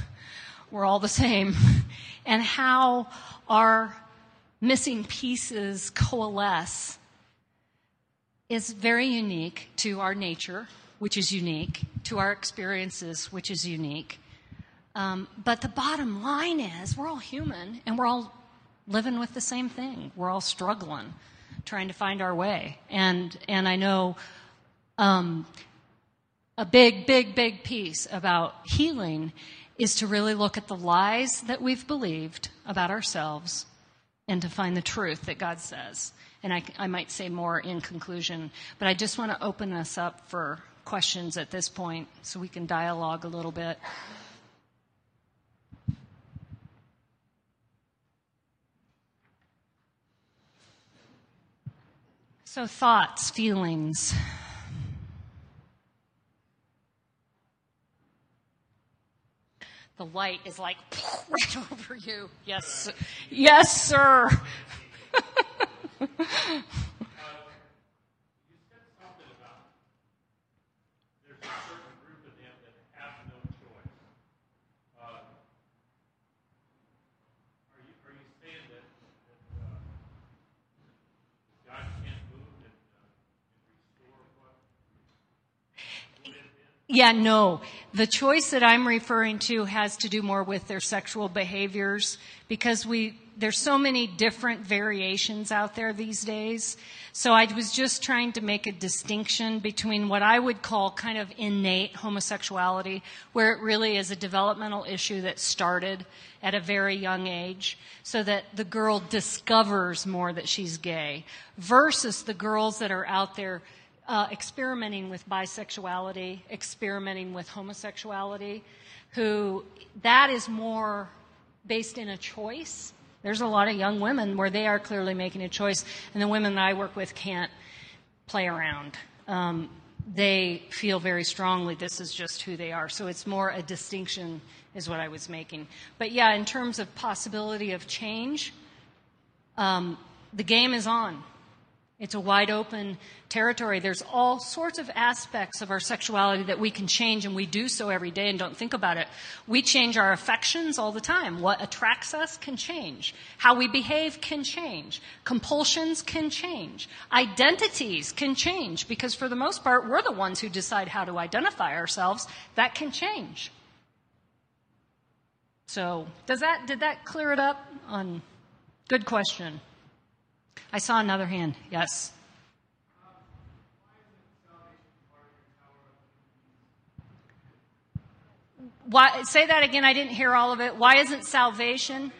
[SPEAKER 2] we're all the same. and how our missing pieces coalesce is very unique to our nature, which is unique, to our experiences, which is unique. Um, but the bottom line is we're all human and we're all living with the same thing. We're all struggling, trying to find our way. And, and I know um, a big, big, big piece about healing is to really look at the lies that we've believed about ourselves and to find the truth that God says. And I, I might say more in conclusion, but I just want to open us up for questions at this point so we can dialogue a little bit. So, thoughts, feelings. The light is like right over you. Yes, yes, sir. Yeah, no. The choice that I'm referring to has to do more with their sexual behaviors because we, there's so many different variations out there these days. So I was just trying to make a distinction between what I would call kind of innate homosexuality, where it really is a developmental issue that started at a very young age, so that the girl discovers more that she's gay, versus the girls that are out there uh, experimenting with bisexuality, experimenting with homosexuality, who that is more based in a choice. There's a lot of young women where they are clearly making a choice, and the women that I work with can't play around. Um, they feel very strongly this is just who they are. So it's more a distinction, is what I was making. But yeah, in terms of possibility of change, um, the game is on. It's a wide open territory. There's all sorts of aspects of our sexuality that we can change, and we do so every day and don't think about it. We change our affections all the time. What attracts us can change. How we behave can change. Compulsions can change. Identities can change, because for the most part, we're the ones who decide how to identify ourselves. That can change. So, does that, did that clear it up? On, good question. I saw another hand. Yes. Why, say that again. I didn't hear all of it. Why isn't salvation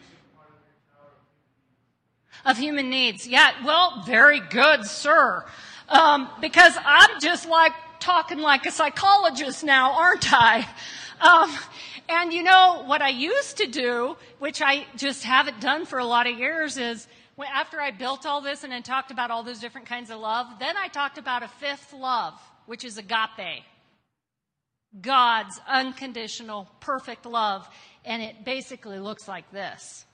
[SPEAKER 2] of human needs? Yeah, well, very good, sir. Um, because I'm just like talking like a psychologist now, aren't I? Um, and you know what I used to do, which I just haven't done for a lot of years, is after I built all this and then talked about all those different kinds of love, then I talked about a fifth love, which is agape. God's unconditional, perfect love. And it basically looks like this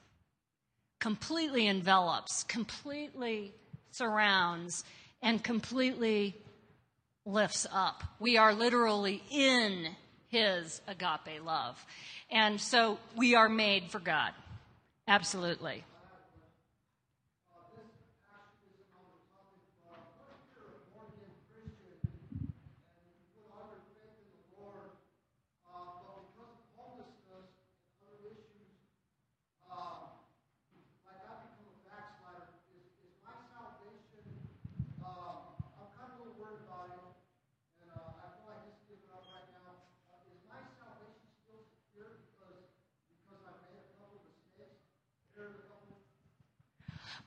[SPEAKER 2] completely envelops, completely surrounds, and completely lifts up. We are literally in His agape love. And so we are made for God. Absolutely.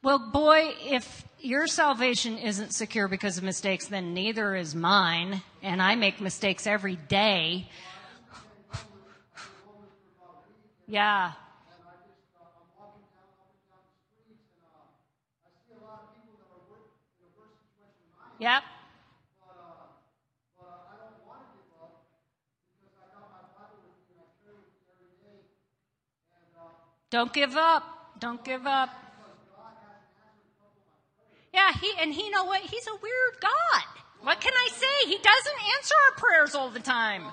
[SPEAKER 2] Well, boy, if your salvation isn't secure because of mistakes, then neither is mine. And I make mistakes every day. Yeah. Yep. Don't give up. Don't give up. Yeah, he and he know what? He's a weird God. What can I say? He doesn't answer our prayers all the time.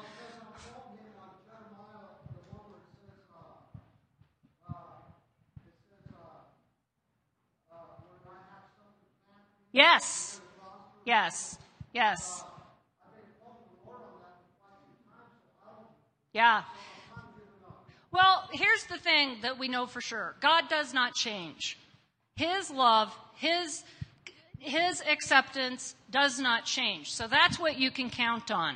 [SPEAKER 2] Yes. Yes. Yes. Yeah. Well, here's the thing that we know for sure. God does not change. His love, His, His acceptance does not change. So that's what you can count on,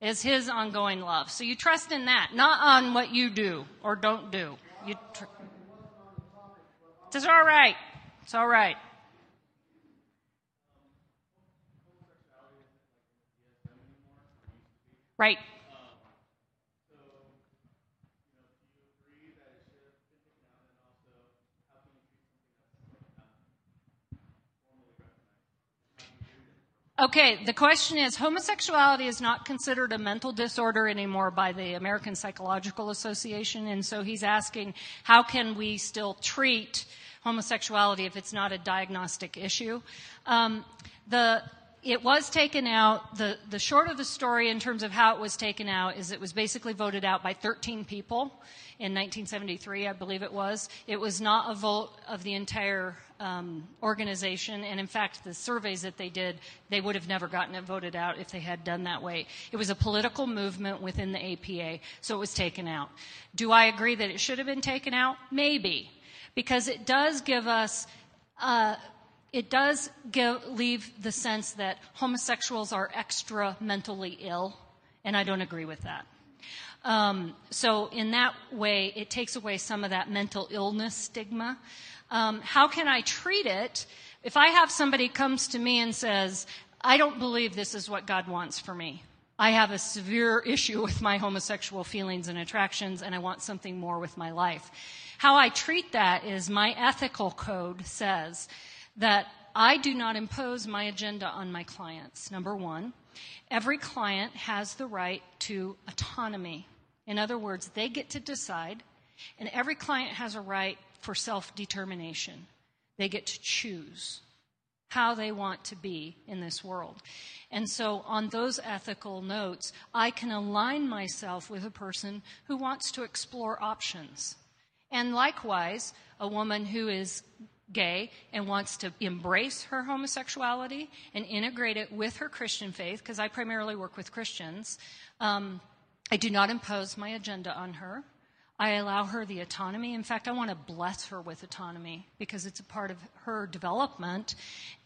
[SPEAKER 2] is His ongoing love. So you trust in that, not on what you do or don't do. You tr- it's all right. It's all right. Right. Okay, the question is homosexuality is not considered a mental disorder anymore by the American Psychological Association, and so he's asking how can we still treat homosexuality if it's not a diagnostic issue? Um, the it was taken out. The, the short of the story in terms of how it was taken out is it was basically voted out by 13 people in 1973, I believe it was. It was not a vote of the entire um, organization, and in fact, the surveys that they did, they would have never gotten it voted out if they had done that way. It was a political movement within the APA, so it was taken out. Do I agree that it should have been taken out? Maybe, because it does give us. Uh, it does give, leave the sense that homosexuals are extra mentally ill, and I don't agree with that. Um, so, in that way, it takes away some of that mental illness stigma. Um, how can I treat it? If I have somebody comes to me and says, I don't believe this is what God wants for me. I have a severe issue with my homosexual feelings and attractions, and I want something more with my life. How I treat that is my ethical code says that I do not impose my agenda on my clients. Number one, every client has the right to autonomy. In other words, they get to decide, and every client has a right for self determination. They get to choose how they want to be in this world. And so, on those ethical notes, I can align myself with a person who wants to explore options. And likewise, a woman who is gay and wants to embrace her homosexuality and integrate it with her Christian faith, because I primarily work with Christians, um, I do not impose my agenda on her. I allow her the autonomy. In fact, I want to bless her with autonomy because it's a part of her development.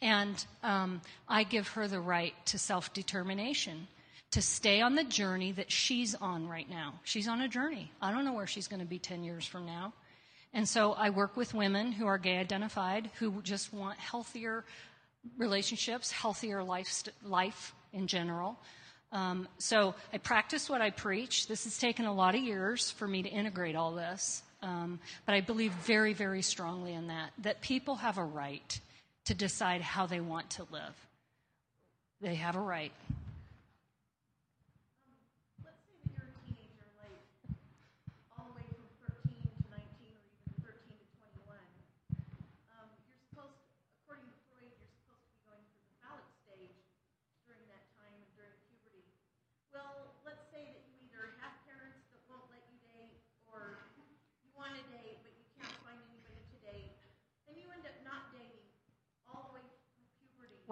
[SPEAKER 2] And um, I give her the right to self determination, to stay on the journey that she's on right now. She's on a journey. I don't know where she's going to be 10 years from now. And so I work with women who are gay identified who just want healthier relationships, healthier life, life in general. Um, so I practice what I preach. This has taken a lot of years for me to integrate all this. Um, but I believe very, very strongly in that, that people have a right to decide how they want to live. They have a right.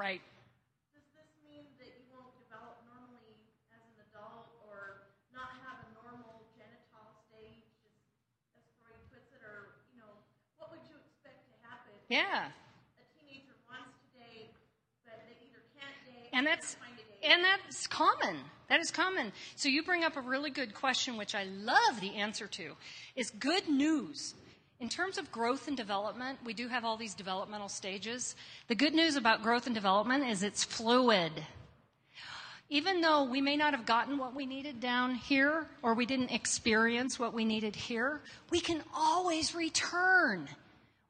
[SPEAKER 2] Right.
[SPEAKER 3] Does this mean that you won't develop normally as an adult or not have a normal genital stage, as Freud puts it, or, you know, what would you expect to happen?
[SPEAKER 2] Yeah.
[SPEAKER 3] A teenager wants to date, but they either can't date
[SPEAKER 2] and that's, And that's common. That is common. So you bring up a really good question, which I love the answer to, is good news. In terms of growth and development, we do have all these developmental stages. The good news about growth and development is it's fluid. Even though we may not have gotten what we needed down here, or we didn't experience what we needed here, we can always return.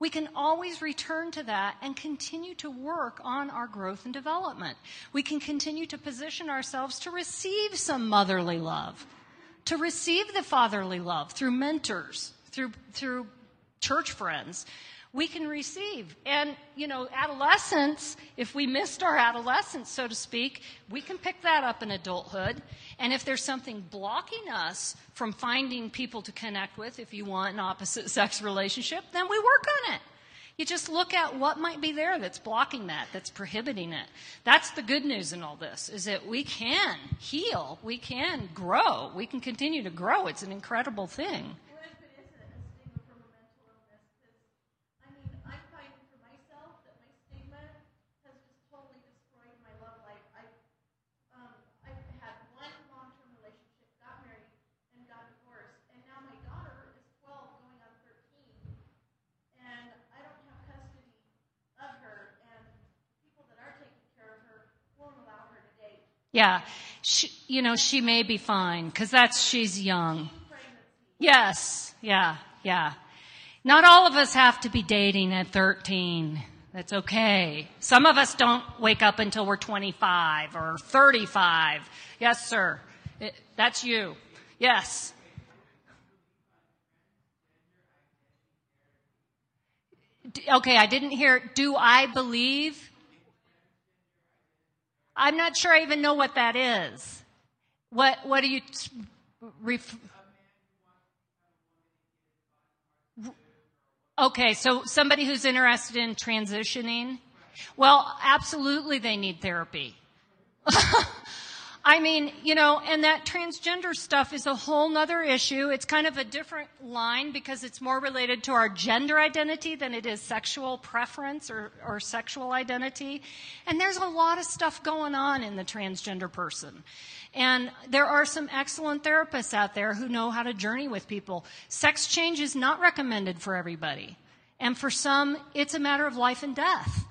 [SPEAKER 2] We can always return to that and continue to work on our growth and development. We can continue to position ourselves to receive some motherly love, to receive the fatherly love through mentors, through, through church friends. We can receive. And, you know, adolescence, if we missed our adolescence, so to speak, we can pick that up in adulthood. And if there's something blocking us from finding people to connect with, if you want an opposite sex relationship, then we work on it. You just look at what might be there that's blocking that, that's prohibiting it. That's the good news in all this, is that we can heal, we can grow, we can continue to grow. It's an incredible thing.
[SPEAKER 3] What if it is a stigma from a mental illness? Because, I mean, I'm finding for myself that my stigma has just totally destroyed my love life. I, um, I've had one long-term relationship, got married, and got divorced, and now my daughter is 12, going on 13, and I don't have custody of her, and people that are taking care of her won't allow her to date.
[SPEAKER 2] Yeah, she, you know, she may be fine because that's she's young. Yes, yeah, yeah. Not all of us have to be dating at 13. That's okay. Some of us don't wake up until we're 25 or 35. Yes, sir. It, that's you. Yes. Okay, I didn't hear. Do I believe? I'm not sure I even know what that is. What What do you ref- Okay, so somebody who's interested in transitioning, well, absolutely they need therapy. I mean, you know, and that transgender stuff is a whole nother issue. It's kind of a different line because it's more related to our gender identity than it is sexual preference or, or sexual identity. And there's a lot of stuff going on in the transgender person. And there are some excellent therapists out there who know how to journey with people. Sex change is not recommended for everybody. And for some, it's a matter of life and death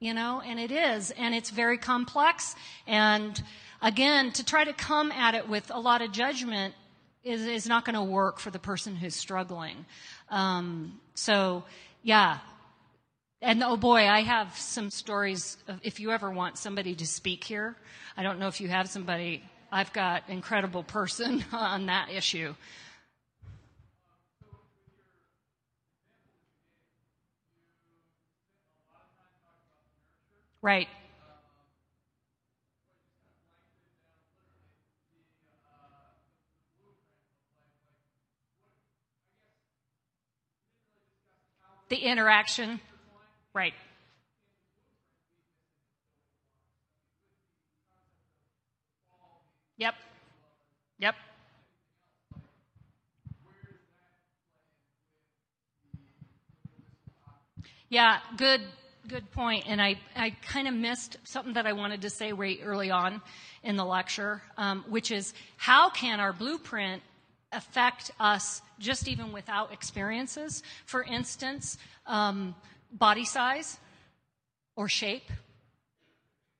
[SPEAKER 2] you know, and it is, and it's very complex. And again, to try to come at it with a lot of judgment is, is not going to work for the person who's struggling. Um, so, yeah. And oh boy, I have some stories. Of, if you ever want somebody to speak here, I don't know if you have somebody. I've got incredible person on that issue. Right. The interaction. Right. Yep. Yep. Yeah, good good point. And I, I kind of missed something that I wanted to say right early on in the lecture, um, which is how can our blueprint affect us just even without experiences? For instance, um, body size or shape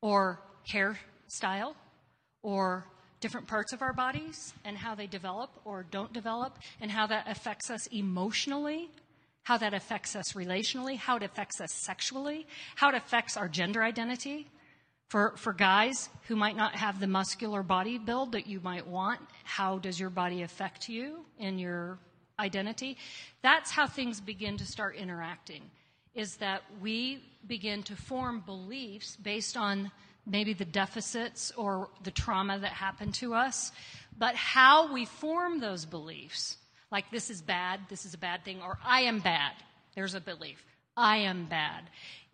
[SPEAKER 2] or hairstyle or different parts of our bodies and how they develop or don't develop and how that affects us emotionally how that affects us relationally, how it affects us sexually, how it affects our gender identity. For, for guys who might not have the muscular body build that you might want, how does your body affect you in your identity? That's how things begin to start interacting, is that we begin to form beliefs based on maybe the deficits or the trauma that happened to us. But how we form those beliefs like this is bad, this is a bad thing, or I am bad. There's a belief. I am bad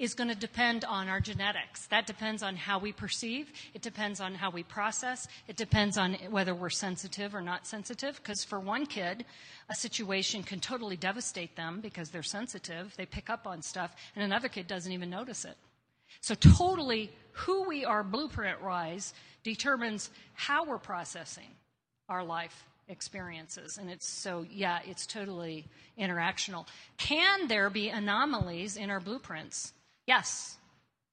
[SPEAKER 2] is going to depend on our genetics. That depends on how we perceive. It depends on how we process. It depends on whether we're sensitive or not sensitive. Because for one kid, a situation can totally devastate them because they're sensitive. They pick up on stuff, and another kid doesn't even notice it. So, totally, who we are blueprint wise determines how we're processing our life experiences. And it's so, yeah, it's totally interactional. Can there be anomalies in our blueprints? Yes,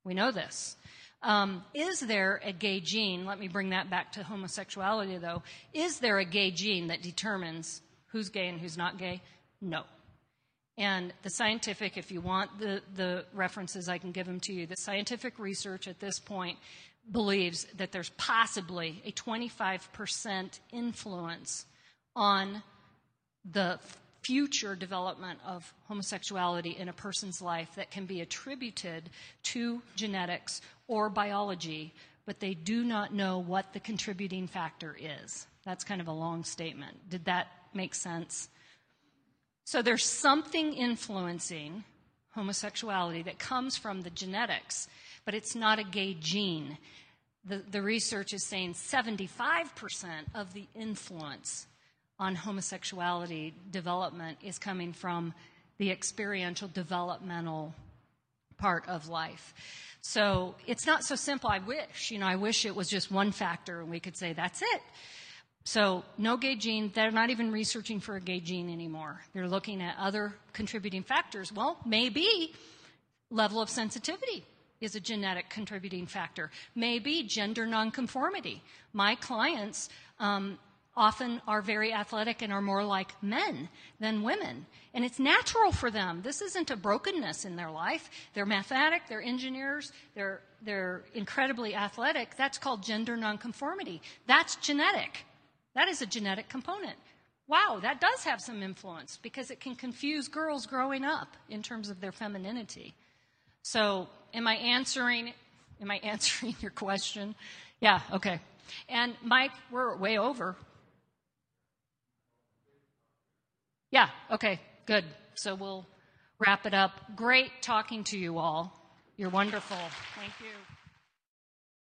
[SPEAKER 2] we know this. Um, is there a gay gene? Let me bring that back to homosexuality, though. Is there a gay gene that determines who's gay and who's not gay? No. And the scientific, if you want the, the references, I can give them to you. The scientific research at this point believes that there's possibly a 25% influence on the future development of homosexuality in a person's life that can be attributed to genetics or biology, but they do not know what the contributing factor is. That's kind of a long statement. Did that make sense? So there's something influencing homosexuality that comes from the genetics, but it's not a gay gene. The, the research is saying 75% of the influence on homosexuality development is coming from the experiential developmental part of life. So it's not so simple. I wish, you know, I wish it was just one factor and we could say that's it. So no gay gene. They're not even researching for a gay gene anymore. They're looking at other contributing factors. Well, maybe level of sensitivity is a genetic contributing factor. Maybe gender nonconformity. My clients um, often are very athletic and are more like men than women. And it's natural for them. This isn't a brokenness in their life. They're mathematic, they're engineers, they're, they're incredibly athletic. That's called gender nonconformity. That's genetic. That is a genetic component. Wow, that does have some influence because it can confuse girls growing up in terms of their femininity. So, am I answering am I answering your question? Yeah, okay. And Mike, we're way over. Yeah, okay, good. So we'll wrap it up. Great talking to you all. You're wonderful. Thank you.